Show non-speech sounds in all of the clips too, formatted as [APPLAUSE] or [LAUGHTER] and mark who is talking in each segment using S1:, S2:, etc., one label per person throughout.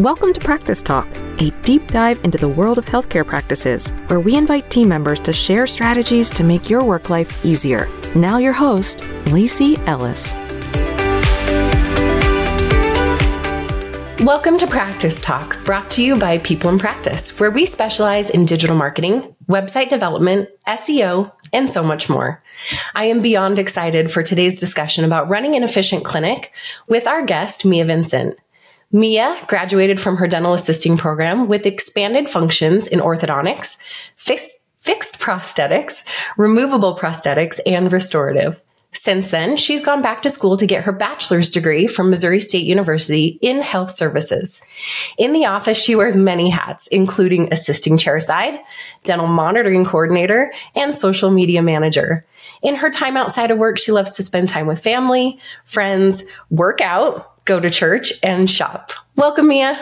S1: Welcome to Practice Talk, a deep dive into the world of healthcare practices, where we invite team members to share strategies to make your work life easier. Now, your host, Lacie Ellis.
S2: Welcome to Practice Talk, brought to you by People in Practice, where we specialize in digital marketing, website development, SEO, and so much more. I am beyond excited for today's discussion about running an efficient clinic with our guest, Mia Vincent. Mia graduated from her dental assisting program with expanded functions in orthodontics, fixed, fixed prosthetics, removable prosthetics, and restorative. Since then, she's gone back to school to get her bachelor's degree from Missouri State University in health services. In the office, she wears many hats, including assisting chairside, dental monitoring coordinator, and social media manager. In her time outside of work, she loves to spend time with family, friends, work out, go to church, and shop. Welcome, Mia.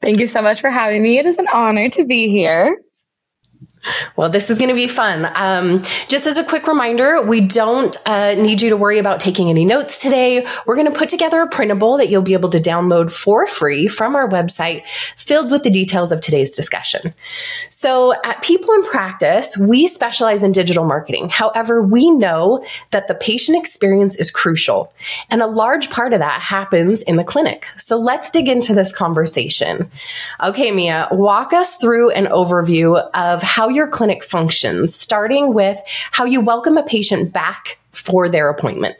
S3: Thank you so much for having me. It is an honor to be here.
S2: Well, this is going to be fun. Um, just as a quick reminder, we don't uh, need you to worry about taking any notes today. We're going to put together a printable that you'll be able to download for free from our website, filled with the details of today's discussion. So, at People in Practice, we specialize in digital marketing. However, we know that the patient experience is crucial, and a large part of that happens in the clinic. So, let's dig into this conversation. Okay, Mia, walk us through an overview of how your clinic functions, starting with how you welcome a patient back for their appointment.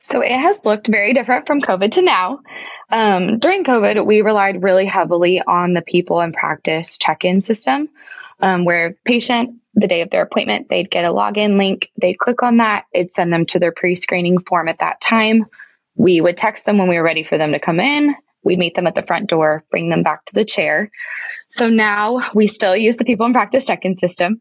S3: So it has looked very different from COVID to now. Um, during COVID, we relied really heavily on the people in practice check in system, um, where patient, the day of their appointment, they'd get a login link, they'd click on that, it'd send them to their pre screening form at that time. We would text them when we were ready for them to come in. We'd meet them at the front door, bring them back to the chair. So now we still use the people in practice check-in system.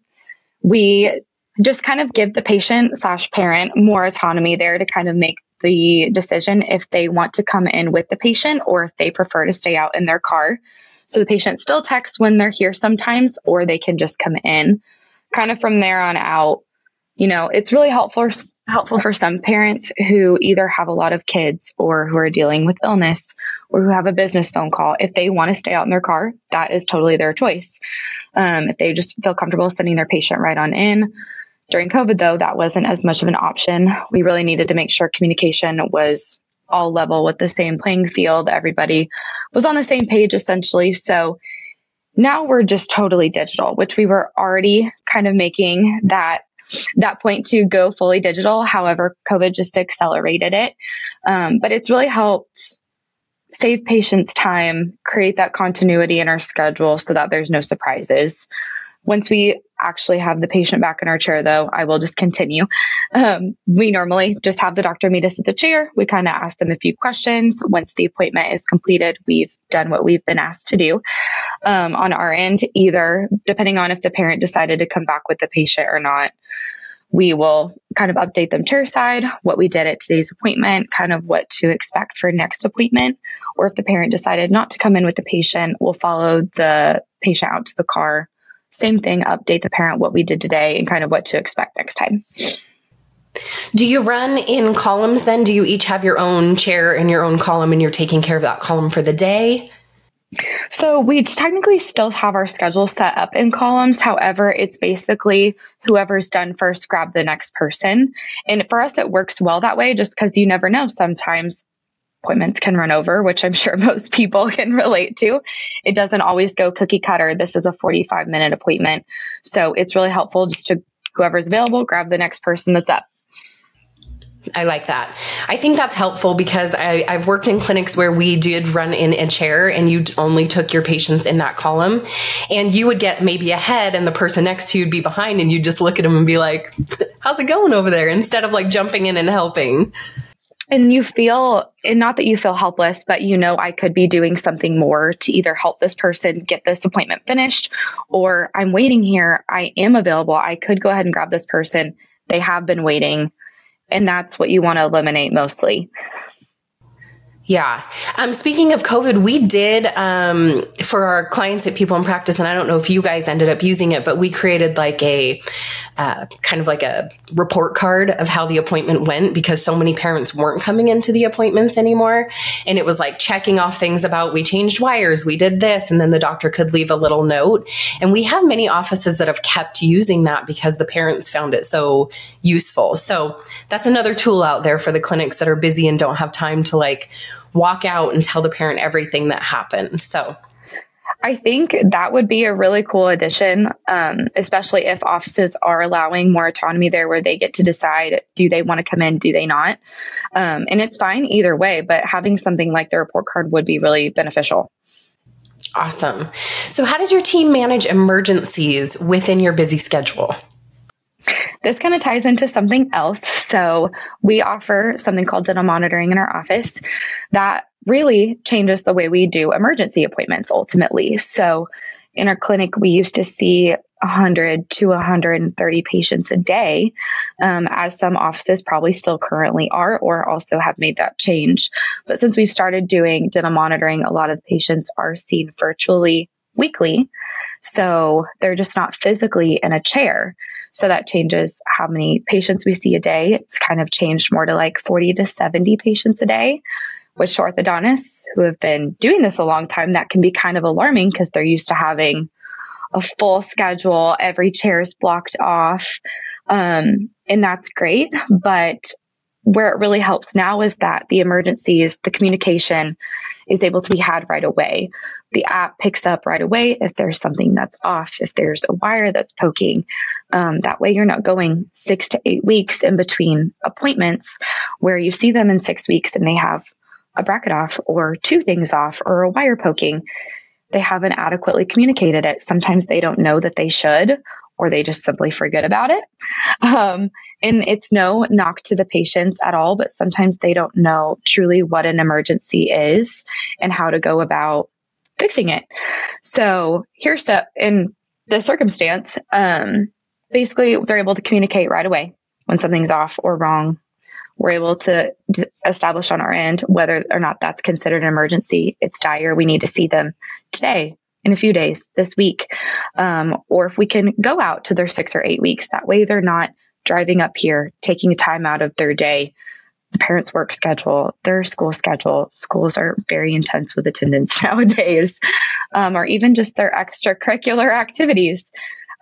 S3: We just kind of give the patient slash parent more autonomy there to kind of make the decision if they want to come in with the patient or if they prefer to stay out in their car. So the patient still texts when they're here sometimes, or they can just come in. Kind of from there on out, you know, it's really helpful helpful for some parents who either have a lot of kids or who are dealing with illness or who have a business phone call. If they want to stay out in their car, that is totally their choice. Um, if they just feel comfortable sending their patient right on in. During COVID, though, that wasn't as much of an option. We really needed to make sure communication was all level with the same playing field. Everybody was on the same page essentially. So now we're just totally digital, which we were already kind of making that that point to go fully digital. However, COVID just accelerated it. Um, but it's really helped save patients time, create that continuity in our schedule so that there's no surprises. Once we actually have the patient back in our chair, though, I will just continue. Um, we normally just have the doctor meet us at the chair. We kind of ask them a few questions. Once the appointment is completed, we've done what we've been asked to do um, on our end, either depending on if the parent decided to come back with the patient or not. We will kind of update them chair side, what we did at today's appointment, kind of what to expect for next appointment. Or if the parent decided not to come in with the patient, we'll follow the patient out to the car same thing, update the parent what we did today and kind of what to expect next time.
S2: Do you run in columns then? Do you each have your own chair and your own column and you're taking care of that column for the day?
S3: So we technically still have our schedule set up in columns. However, it's basically whoever's done first, grab the next person. And for us, it works well that way just because you never know. Sometimes appointments can run over, which I'm [LAUGHS] sure most people can relate to. It doesn't always go cookie cutter. This is a 45 minute appointment. So it's really helpful just to whoever's available, grab the next person that's up.
S2: I like that. I think that's helpful because I, have worked in clinics where we did run in a chair and you only took your patients in that column. And you would get maybe ahead and the person next to you would be behind and you'd just look at them and be like, [LAUGHS] how's it going over there? Instead of like jumping in and helping
S3: and you feel and not that you feel helpless but you know i could be doing something more to either help this person get this appointment finished or i'm waiting here. I am available. I could go ahead and grab this person. They have been waiting. And that's what you want to eliminate mostly.
S2: Yeah. Um, speaking of COVID, we did um, for our clients at People in Practice, and I don't know if you guys ended up using it, but we created like a uh, kind of like a report card of how the appointment went because so many parents weren't coming into the appointments anymore. And it was like checking off things about we changed wires, we did this, and then the doctor could leave a little note. And we have many offices that have kept using that because the parents found it so useful. So that's another tool out there for the clinics that are busy and don't have time to like walk out and tell the parent everything that happened. So
S3: I think that would be a really cool addition, um, especially if offices are allowing more autonomy there where they get to decide do they want to come in, do they not? Um, and it's fine either way, but having something like the report card would be really beneficial.
S2: Awesome. So, how does your team manage emergencies within your busy schedule?
S3: This kind of ties into something else. So, we offer something called dental monitoring in our office that really changes the way we do emergency appointments ultimately. So, in our clinic, we used to see 100 to 130 patients a day, um, as some offices probably still currently are, or also have made that change. But since we've started doing dental monitoring, a lot of the patients are seen virtually weekly. So they're just not physically in a chair. So that changes how many patients we see a day. It's kind of changed more to like 40 to 70 patients a day. Which orthodontists who have been doing this a long time, that can be kind of alarming because they're used to having a full schedule, every chair is blocked off. Um, and that's great. But where it really helps now is that the emergencies, the communication is able to be had right away. The app picks up right away if there's something that's off, if there's a wire that's poking. Um, that way, you're not going six to eight weeks in between appointments where you see them in six weeks and they have a bracket off or two things off or a wire poking they haven't adequately communicated it. Sometimes they don't know that they should, or they just simply forget about it. Um, and it's no knock to the patients at all, but sometimes they don't know truly what an emergency is and how to go about fixing it. So here's a, in the circumstance, um, basically they're able to communicate right away when something's off or wrong we're able to d- establish on our end whether or not that's considered an emergency. It's dire. We need to see them today, in a few days, this week. Um, or if we can go out to their six or eight weeks, that way they're not driving up here, taking time out of their day, the parents' work schedule, their school schedule. Schools are very intense with attendance [LAUGHS] nowadays, um, or even just their extracurricular activities.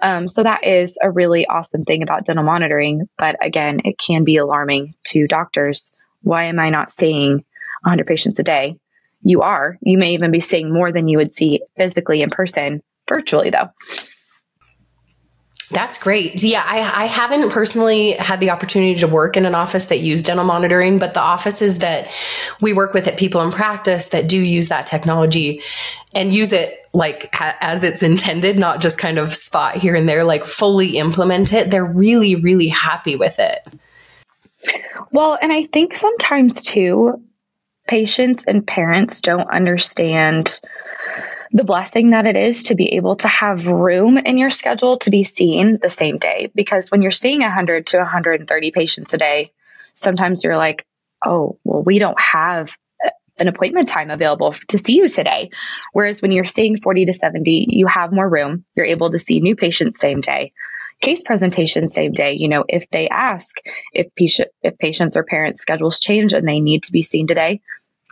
S3: Um, so that is a really awesome thing about dental monitoring. But again, it can be alarming to doctors. Why am I not seeing 100 patients a day? You are. You may even be seeing more than you would see physically in person, virtually, though.
S2: That's great. Yeah, I, I haven't personally had the opportunity to work in an office that used dental monitoring, but the offices that we work with at People in Practice that do use that technology and use it like as it's intended, not just kind of spot here and there, like fully implement it, they're really, really happy with it.
S3: Well, and I think sometimes too, patients and parents don't understand the blessing that it is to be able to have room in your schedule to be seen the same day. Because when you're seeing 100 to 130 patients a day, sometimes you're like, oh, well, we don't have an appointment time available to see you today. Whereas when you're seeing 40 to 70, you have more room. You're able to see new patients same day. Case presentation same day. You know, if they ask if if patients or parents schedules change and they need to be seen today,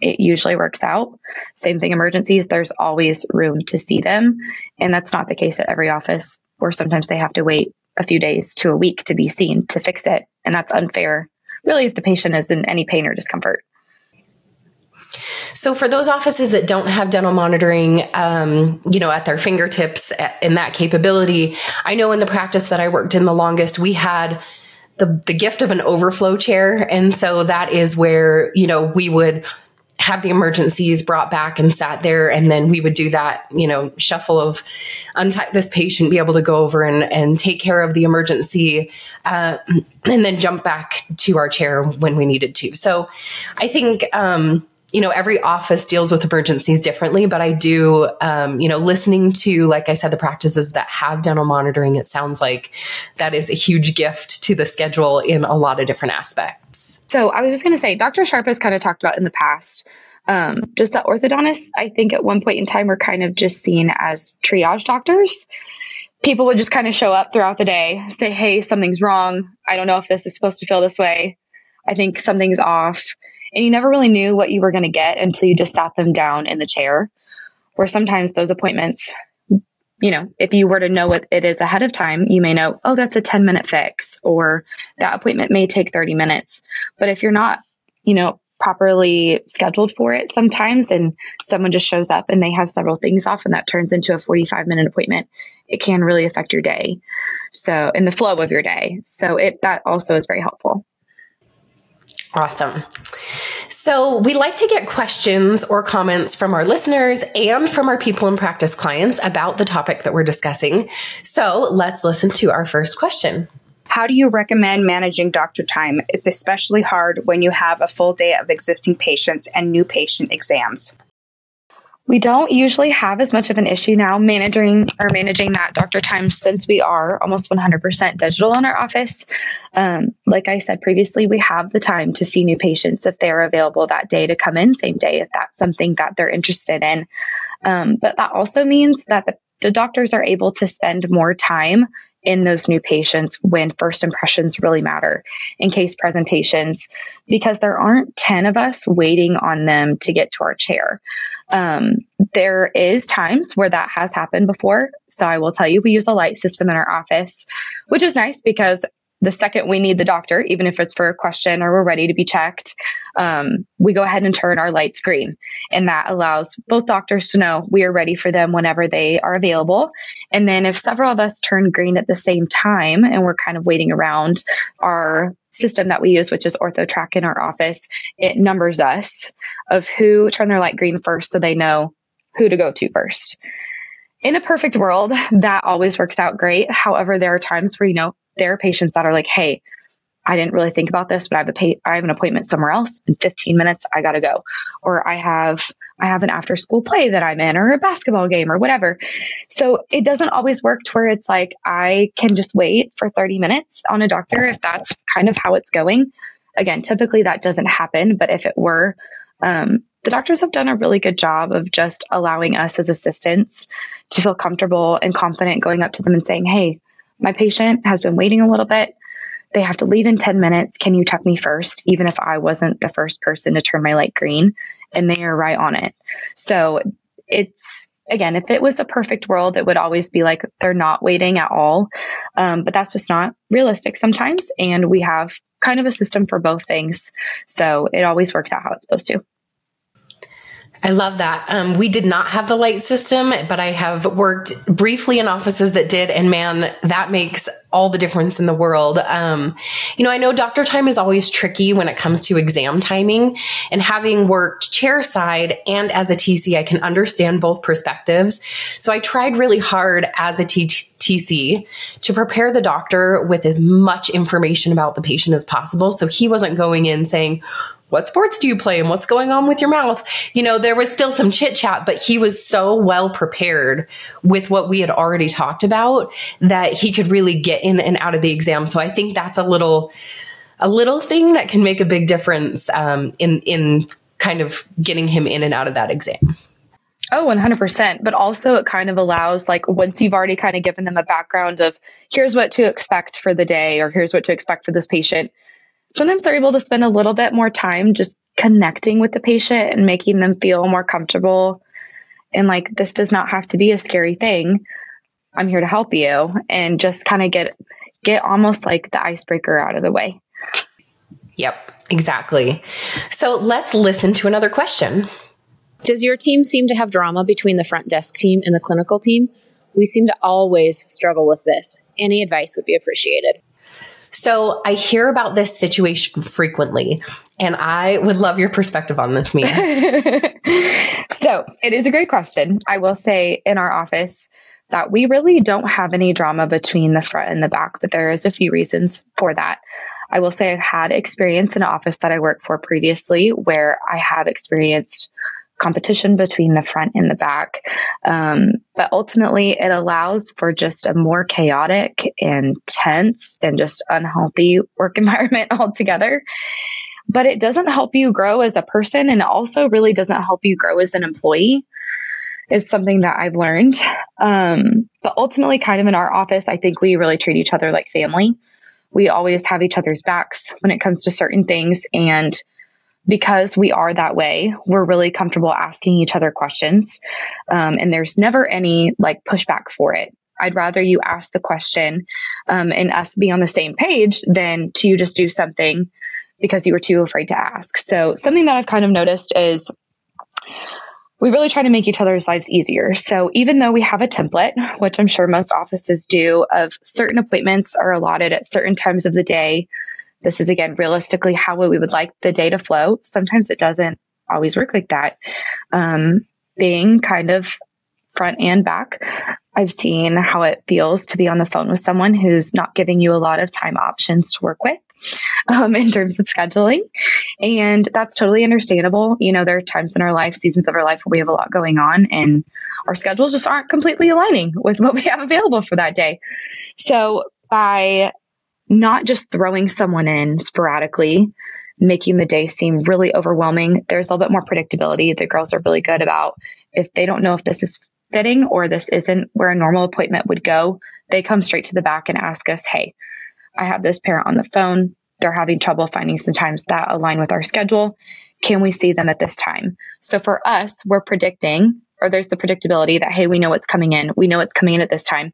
S3: it usually works out. Same thing, emergencies, there's always room to see them. And that's not the case at every office, where sometimes they have to wait a few days to a week to be seen to fix it. And that's unfair, really, if the patient is in any pain or discomfort.
S2: So, for those offices that don't have dental monitoring, um, you know, at their fingertips in that capability, I know in the practice that I worked in the longest, we had the the gift of an overflow chair, and so that is where you know we would have the emergencies brought back and sat there and then we would do that you know shuffle of untie this patient be able to go over and, and take care of the emergency uh, and then jump back to our chair when we needed to. So i think um, you know every office deals with emergencies differently but i do um, you know listening to like i said the practices that have dental monitoring it sounds like that is a huge gift to the schedule in a lot of different aspects
S3: so i was just going to say dr sharp has kind of talked about in the past um, just that orthodontists i think at one point in time were kind of just seen as triage doctors people would just kind of show up throughout the day, say, Hey, something's wrong. I don't know if this is supposed to feel this way. I think something's off. And you never really knew what you were going to get until you just sat them down in the chair. Where sometimes those appointments, you know, if you were to know what it is ahead of time, you may know, oh, that's a 10 minute fix, or that appointment may take 30 minutes. But if you're not, you know, properly scheduled for it sometimes and someone just shows up and they have several things off and that turns into a 45 minute appointment it can really affect your day so in the flow of your day so it that also is very helpful
S2: awesome so, we like to get questions or comments from our listeners and from our people in practice clients about the topic that we're discussing. So, let's listen to our first question.
S4: How do you recommend managing doctor time? It's especially hard when you have a full day of existing patients and new patient exams.
S3: We don't usually have as much of an issue now managing or managing that doctor time since we are almost 100% digital in our office. Um, like I said previously, we have the time to see new patients if they're available that day to come in same day if that's something that they're interested in. Um, but that also means that the, the doctors are able to spend more time in those new patients when first impressions really matter in case presentations because there aren't 10 of us waiting on them to get to our chair. Um, there is times where that has happened before. So I will tell you, we use a light system in our office, which is nice because the second we need the doctor, even if it's for a question or we're ready to be checked, um, we go ahead and turn our lights green. And that allows both doctors to know we are ready for them whenever they are available. And then if several of us turn green at the same time and we're kind of waiting around, our system that we use, which is OrthoTrac in our office, it numbers us of who turned their light green first so they know who to go to first. In a perfect world, that always works out great. However, there are times where, you know, there are patients that are like, hey, I didn't really think about this, but I have a pay, I have an appointment somewhere else in 15 minutes. I got to go. Or I have, I have an after school play that I'm in or a basketball game or whatever. So it doesn't always work to where it's like, I can just wait for 30 minutes on a doctor if that's kind of how it's going. Again, typically that doesn't happen, but if it were, um, the doctors have done a really good job of just allowing us as assistants to feel comfortable and confident going up to them and saying, Hey, my patient has been waiting a little bit. They have to leave in 10 minutes. Can you check me first, even if I wasn't the first person to turn my light green? And they are right on it. So it's, again, if it was a perfect world, it would always be like they're not waiting at all. Um, but that's just not realistic sometimes. And we have kind of a system for both things. So it always works out how it's supposed to.
S2: I love that. Um, we did not have the light system, but I have worked briefly in offices that did, and man, that makes all the difference in the world. Um, you know, I know doctor time is always tricky when it comes to exam timing, and having worked chair side and as a TC, I can understand both perspectives. So I tried really hard as a TC to prepare the doctor with as much information about the patient as possible. So he wasn't going in saying, what sports do you play and what's going on with your mouth? You know, there was still some chit chat, but he was so well prepared with what we had already talked about that he could really get in and out of the exam. So I think that's a little, a little thing that can make a big difference um, in in kind of getting him in and out of that exam.
S3: Oh, 100%. But also, it kind of allows, like, once you've already kind of given them a background of here's what to expect for the day, or here's what to expect for this patient, sometimes they're able to spend a little bit more time just connecting with the patient and making them feel more comfortable. And like, this does not have to be a scary thing. I'm here to help you and just kind of get, get almost like the icebreaker out of the way.
S2: Yep, exactly. So let's listen to another question.
S5: Does your team seem to have drama between the front desk team and the clinical team? We seem to always struggle with this. Any advice would be appreciated.
S2: So I hear about this situation frequently, and I would love your perspective on this, Mia. [LAUGHS]
S3: so it is a great question. I will say in our office that we really don't have any drama between the front and the back, but there is a few reasons for that. I will say I've had experience in an office that I worked for previously where I have experienced competition between the front and the back. Um, but ultimately, it allows for just a more chaotic and tense and just unhealthy work [LAUGHS] environment altogether. But it doesn't help you grow as a person, and also really doesn't help you grow as an employee. Is something that I've learned. Um, But ultimately, kind of in our office, I think we really treat each other like family. We always have each other's backs when it comes to certain things. And because we are that way, we're really comfortable asking each other questions. Um, and there's never any like pushback for it. I'd rather you ask the question um, and us be on the same page than to you just do something because you were too afraid to ask. So, something that I've kind of noticed is we really try to make each other's lives easier. So, even though we have a template, which I'm sure most offices do, of certain appointments are allotted at certain times of the day, this is again realistically how we would like the day to flow. Sometimes it doesn't always work like that. Um, being kind of front and back, I've seen how it feels to be on the phone with someone who's not giving you a lot of time options to work with um, in terms of scheduling. And that's totally understandable. You know, there are times in our life, seasons of our life where we have a lot going on and our schedules just aren't completely aligning with what we have available for that day. So by not just throwing someone in sporadically, making the day seem really overwhelming, there's a little bit more predictability. The girls are really good about if they don't know if this is fitting or this isn't where a normal appointment would go, they come straight to the back and ask us, Hey, I have this parent on the phone. They're having trouble finding some times that align with our schedule. Can we see them at this time? So for us, we're predicting, or there's the predictability that, hey, we know what's coming in. We know it's coming in at this time.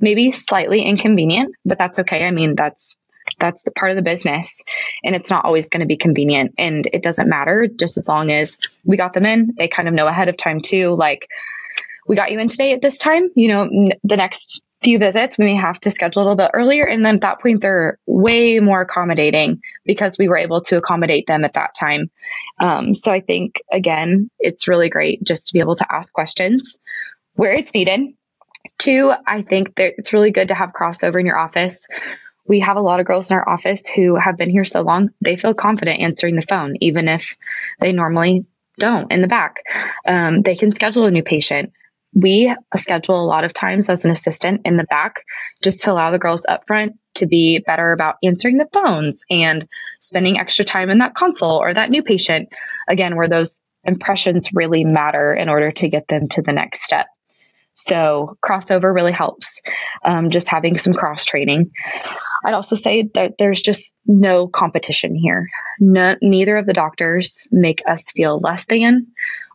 S3: Maybe slightly inconvenient, but that's okay. I mean, that's that's the part of the business and it's not always going to be convenient and it doesn't matter just as long as we got them in they kind of know ahead of time too like we got you in today at this time you know n- the next few visits, we may have to schedule a little bit earlier. And then at that point, they're way more accommodating because we were able to accommodate them at that time. Um, so I think, again, it's really great just to be able to ask questions where it's needed. Two, I think that it's really good to have crossover in your office. We have a lot of girls in our office who have been here so long, they feel confident answering the phone, even if they normally don't in the back. Um, they can schedule a new patient we schedule a lot of times as an assistant in the back just to allow the girls up front to be better about answering the phones and spending extra time in that console or that new patient again where those impressions really matter in order to get them to the next step so crossover really helps um, just having some cross training. I'd also say that there's just no competition here. No, neither of the doctors make us feel less than.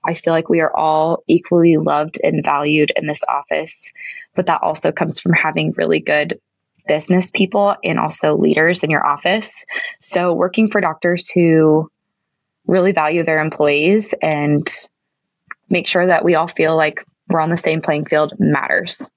S3: I feel like we are all equally loved and valued in this office, but that also comes from having really good business people and also leaders in your office. So, working for doctors who really value their employees and make sure that we all feel like we're on the same playing field matters.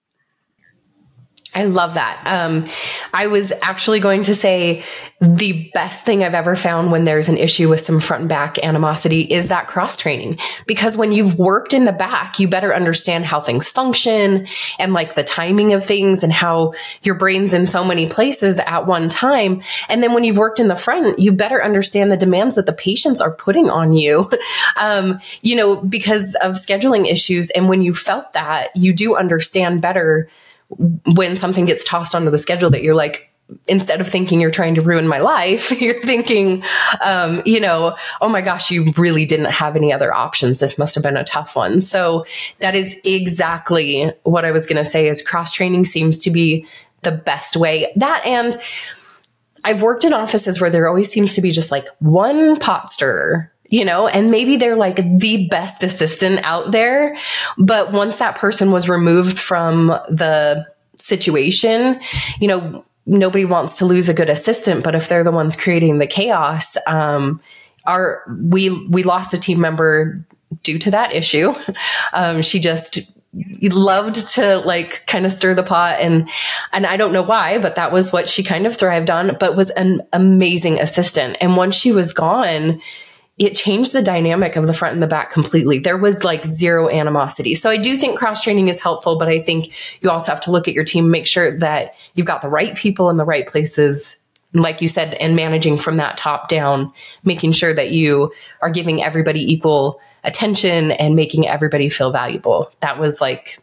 S2: I love that. Um, I was actually going to say the best thing I've ever found when there's an issue with some front and back animosity is that cross training. Because when you've worked in the back, you better understand how things function and like the timing of things and how your brain's in so many places at one time. And then when you've worked in the front, you better understand the demands that the patients are putting on you, [LAUGHS] um, you know, because of scheduling issues. And when you felt that, you do understand better when something gets tossed onto the schedule that you're like, instead of thinking you're trying to ruin my life, [LAUGHS] you're thinking, um, you know, oh my gosh, you really didn't have any other options. This must have been a tough one. So that is exactly what I was going to say is cross training seems to be the best way. That and I've worked in offices where there always seems to be just like one pot stirrer you know, and maybe they're like the best assistant out there. But once that person was removed from the situation, you know, nobody wants to lose a good assistant, but if they're the ones creating the chaos, um, our we we lost a team member due to that issue. [LAUGHS] Um, she just loved to like kind of stir the pot and and I don't know why, but that was what she kind of thrived on, but was an amazing assistant. And once she was gone, it changed the dynamic of the front and the back completely. There was like zero animosity. So I do think cross training is helpful, but I think you also have to look at your team, make sure that you've got the right people in the right places. Like you said, and managing from that top down, making sure that you are giving everybody equal attention and making everybody feel valuable. That was like,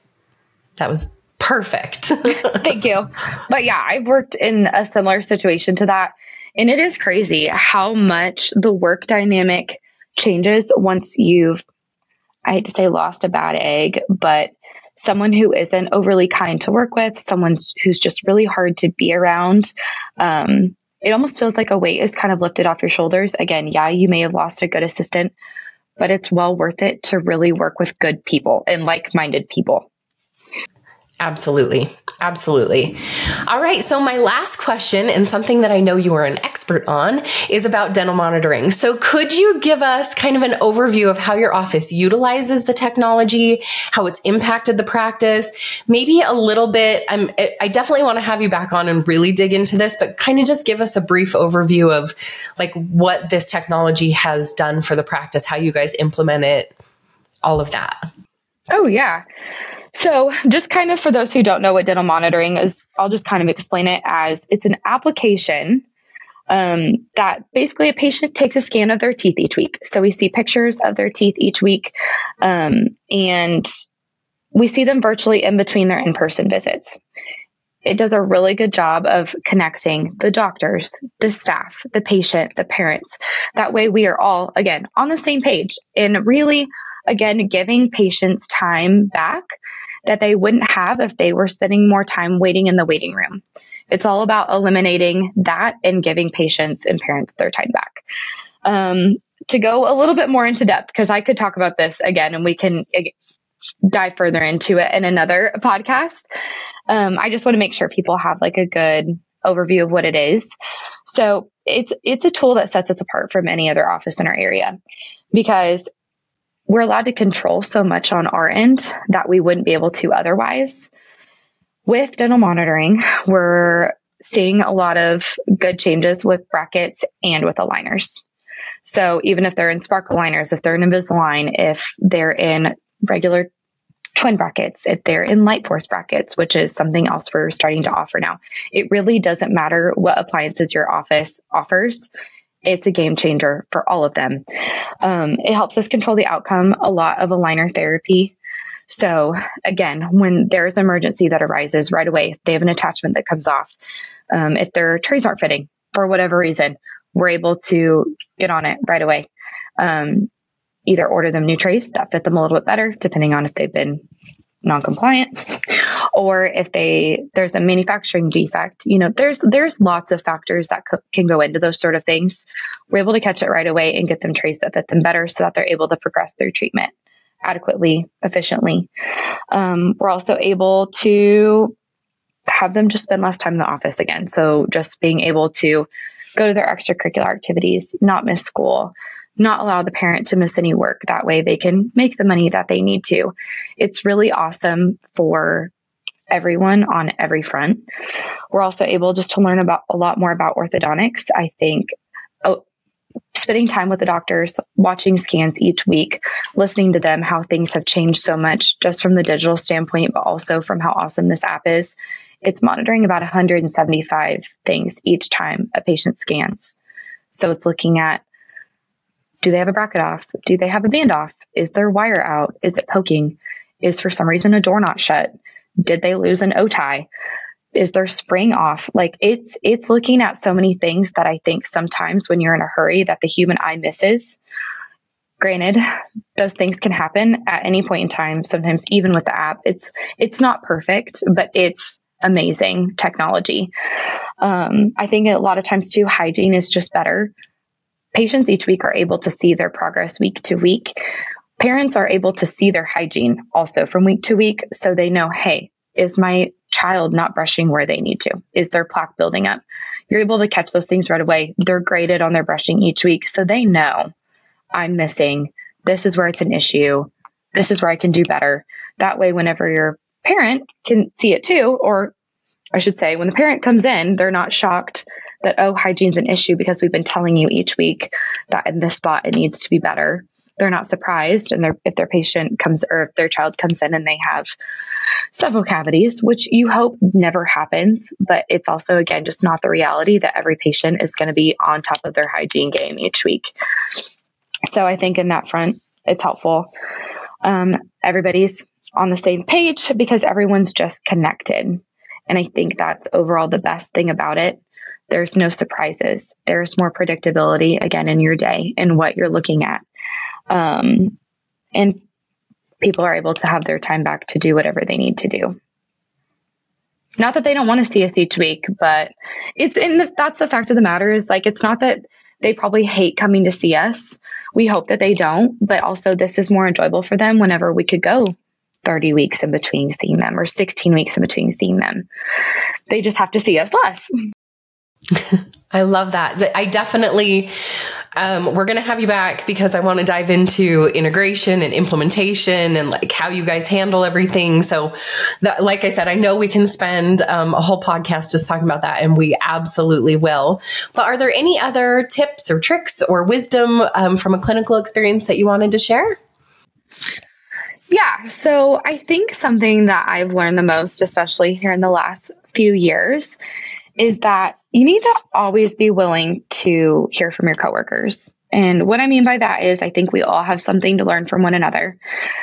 S2: that was perfect. [LAUGHS]
S3: Thank you. But yeah, I've worked in a similar situation to that and it is crazy how much the work dynamic changes once you've, I hate to say lost a bad egg, but someone who isn't overly kind to work with, someone who's just really hard to be around. Um, it almost feels like a weight is kind of lifted off your shoulders. Again, yeah, you may have lost a good assistant, but it's well worth it to really work with good people and like minded people.
S2: Absolutely. Absolutely. All right. So, my last question, and something that I know you are an expert on, is about dental monitoring. So, could you give us kind of an overview of how your office utilizes the technology, how it's impacted the practice? Maybe a little bit. I'm, I definitely want to have you back on and really dig into this, but kind of just give us a brief overview of like what this technology has done for the practice, how you guys implement it, all of that.
S3: Oh, yeah. So, just kind of for those who don't know what dental monitoring is, I'll just kind of explain it as it's an application um, that basically a patient takes a scan of their teeth each week. So, we see pictures of their teeth each week, um, and we see them virtually in between their in person visits. It does a really good job of connecting the doctors, the staff, the patient, the parents. That way, we are all, again, on the same page and really again, giving patients time back that they wouldn't have if they were spending more time waiting in the waiting room. It's all about eliminating that and giving patients and parents their time back. Um, to go a little bit more into depth, because I could talk about this again and we can dive further into it in another podcast. Um, I just want to make sure people have like a good overview of what it is. So it's it's a tool that sets us apart from any other office in our area because we're allowed to control so much on our end that we wouldn't be able to otherwise. With dental monitoring, we're seeing a lot of good changes with brackets and with aligners. So even if they're in sparkle aligners, if they're in Invisalign, if they're in regular twin brackets, if they're in LightForce brackets, which is something else we're starting to offer now, it really doesn't matter what appliances your office offers it's a game changer for all of them. Um, it helps us control the outcome a lot of aligner therapy. So again, when there's an emergency that arises right away, if they have an attachment that comes off, um, if their trays aren't fitting for whatever reason, we're able to get on it right away. Um, either order them new trays that fit them a little bit better, depending on if they've been non-compliant or if they there's a manufacturing defect you know there's there's lots of factors that co- can go into those sort of things we're able to catch it right away and get them trays that fit them better so that they're able to progress through treatment adequately efficiently um, we're also able to have them just spend less time in the office again so just being able to go to their extracurricular activities not miss school not allow the parent to miss any work. That way they can make the money that they need to. It's really awesome for everyone on every front. We're also able just to learn about a lot more about orthodontics. I think oh, spending time with the doctors, watching scans each week, listening to them, how things have changed so much just from the digital standpoint, but also from how awesome this app is. It's monitoring about 175 things each time a patient scans. So it's looking at do they have a bracket off? Do they have a band off? Is their wire out? Is it poking? Is for some reason a door not shut? Did they lose an O tie? Is their spring off? Like it's it's looking at so many things that I think sometimes when you're in a hurry that the human eye misses. Granted, those things can happen at any point in time, sometimes even with the app. It's it's not perfect, but it's amazing technology. Um, I think a lot of times too, hygiene is just better Patients each week are able to see their progress week to week. Parents are able to see their hygiene also from week to week so they know, hey, is my child not brushing where they need to? Is their plaque building up? You're able to catch those things right away. They're graded on their brushing each week so they know I'm missing. This is where it's an issue. This is where I can do better. That way, whenever your parent can see it too, or I should say, when the parent comes in, they're not shocked that, oh, hygiene's an issue because we've been telling you each week that in this spot it needs to be better. They're not surprised. And if their patient comes or if their child comes in and they have several cavities, which you hope never happens, but it's also, again, just not the reality that every patient is going to be on top of their hygiene game each week. So I think in that front, it's helpful. Um, everybody's on the same page because everyone's just connected. And I think that's overall the best thing about it. There's no surprises. There's more predictability again in your day and what you're looking at. Um, and people are able to have their time back to do whatever they need to do. Not that they don't want to see us each week, but it's in the, that's the fact of the matter is like, it's not that they probably hate coming to see us. We hope that they don't, but also this is more enjoyable for them whenever we could go 30 weeks in between seeing them or 16 weeks in between seeing them. They just have to see us less. [LAUGHS]
S2: I love that. I definitely, um, we're going to have you back because I want to dive into integration and implementation and like how you guys handle everything. So, that, like I said, I know we can spend um, a whole podcast just talking about that, and we absolutely will. But are there any other tips or tricks or wisdom um, from a clinical experience that you wanted to share?
S3: Yeah, so I think something that I've learned the most, especially here in the last few years, is that you need to always be willing to hear from your coworkers. And what I mean by that is, I think we all have something to learn from one another,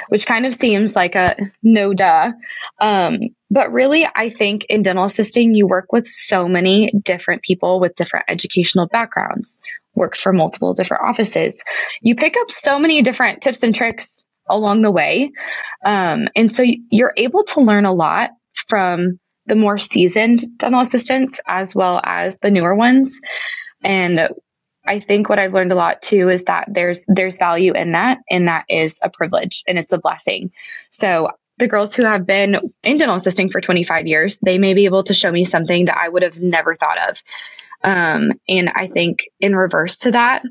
S3: which kind of seems like a no duh. Um, but really, I think in dental assisting, you work with so many different people with different educational backgrounds, work for multiple different offices. You pick up so many different tips and tricks along the way. Um, and so you're able to learn a lot from the more seasoned dental assistants as well as the newer ones. And I think what I've learned a lot too is that there's there's value in that and that is a privilege and it's a blessing. So the girls who have been in dental assisting for 25 years, they may be able to show me something that I would have never thought of. Um, and I think in reverse to that,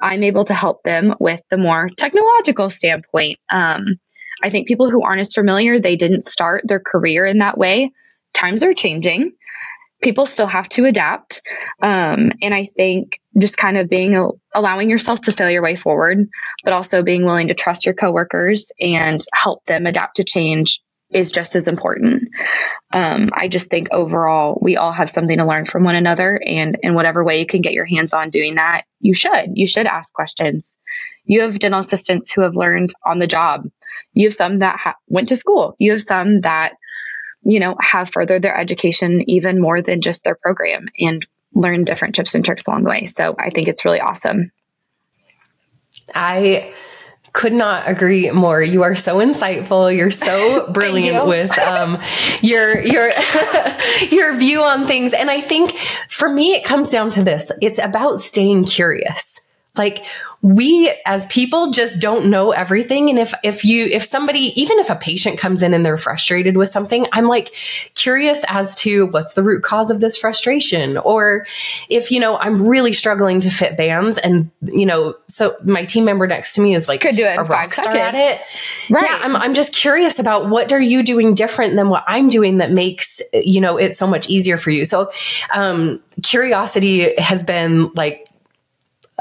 S3: I'm able to help them with the more technological standpoint. Um, I think people who aren't as familiar, they didn't start their career in that way times are changing. People still have to adapt. Um, and I think just kind of being allowing yourself to fail your way forward, but also being willing to trust your coworkers and help them adapt to change is just as important. Um, I just think overall, we all have something to learn from one another. And in whatever way you can get your hands on doing that, you should. You should ask questions. You have dental assistants who have learned on the job. You have some that ha- went to school. You have some that you know, have furthered their education even more than just their program and learn different tips and tricks along the way. So I think it's really awesome.
S2: I could not agree more. You are so insightful. You're so [LAUGHS] brilliant you. with um, your your [LAUGHS] your view on things. And I think for me, it comes down to this: it's about staying curious. Like we as people just don't know everything. And if if you if somebody even if a patient comes in and they're frustrated with something i'm like curious as to what's the root cause of this frustration? Or if you know i'm really struggling to fit bands and you know so my team member next to me is like
S3: could do it
S2: a rock star at it. Right. Yeah I'm, I'm just curious about what are you doing different than what i'm doing that makes you know it so much easier for you? So um curiosity has been like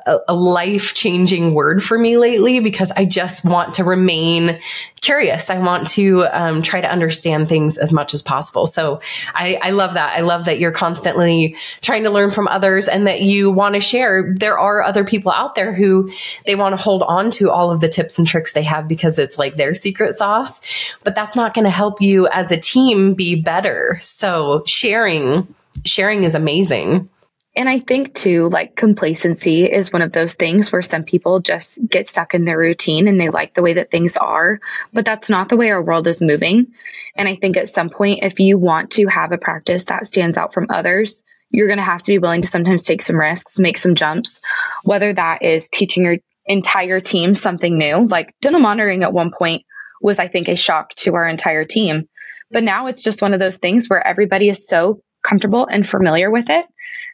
S2: a, life changing word for me lately because I just want to remain curious. I want to um, try to understand things as much as possible. So I, I love that. I love that you're constantly trying to learn from others and that you want to share. There are other people out there who they want to hold on to all of the tips and tricks they have because it's like their secret sauce, but that's not going to help you as a team be better. So sharing, sharing is amazing.
S3: And I think too, like complacency is one of those things where some people just get stuck in their routine and they like the way that things are, but that's not the way our world is moving. And I think at some point, if you want to have a practice that stands out from others, you're going to have to be willing to sometimes take some risks, make some jumps, whether that is teaching your entire team something new. Like dental monitoring at one point was, I think, a shock to our entire team. But now it's just one of those things where everybody is so comfortable and familiar with it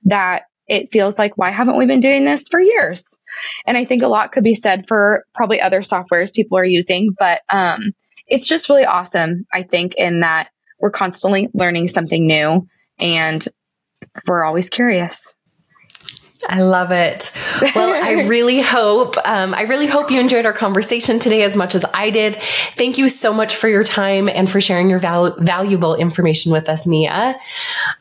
S3: that it feels like, why haven't we been doing this for years? And I think a lot could be said for probably other softwares people are using, but um, it's just really awesome, I think, in that we're constantly learning something new and we're always curious.
S2: I love it. Well, I [LAUGHS] really hope, um, I really hope you enjoyed our conversation today as much as I did. Thank you so much for your time and for sharing your val- valuable information with us, Mia.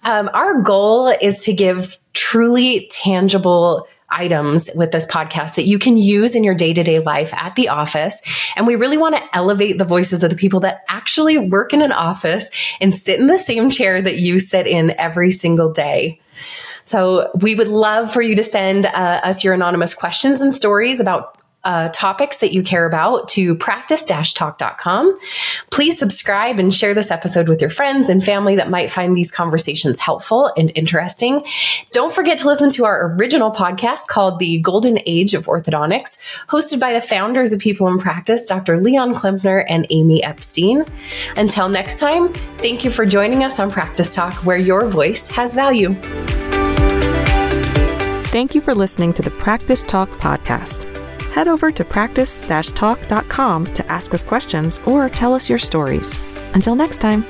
S2: Um, our goal is to give truly tangible items with this podcast that you can use in your day to day life at the office. And we really want to elevate the voices of the people that actually work in an office and sit in the same chair that you sit in every single day. So we would love for you to send uh, us your anonymous questions and stories about uh, topics that you care about to practice-talk.com. Please subscribe and share this episode with your friends and family that might find these conversations helpful and interesting. Don't forget to listen to our original podcast called The Golden Age of Orthodontics, hosted by the founders of People in Practice, Dr. Leon Klempner and Amy Epstein. Until next time, thank you for joining us on Practice Talk, where your voice has value.
S1: Thank you for listening to the Practice Talk podcast. Head over to practice talk.com to ask us questions or tell us your stories. Until next time.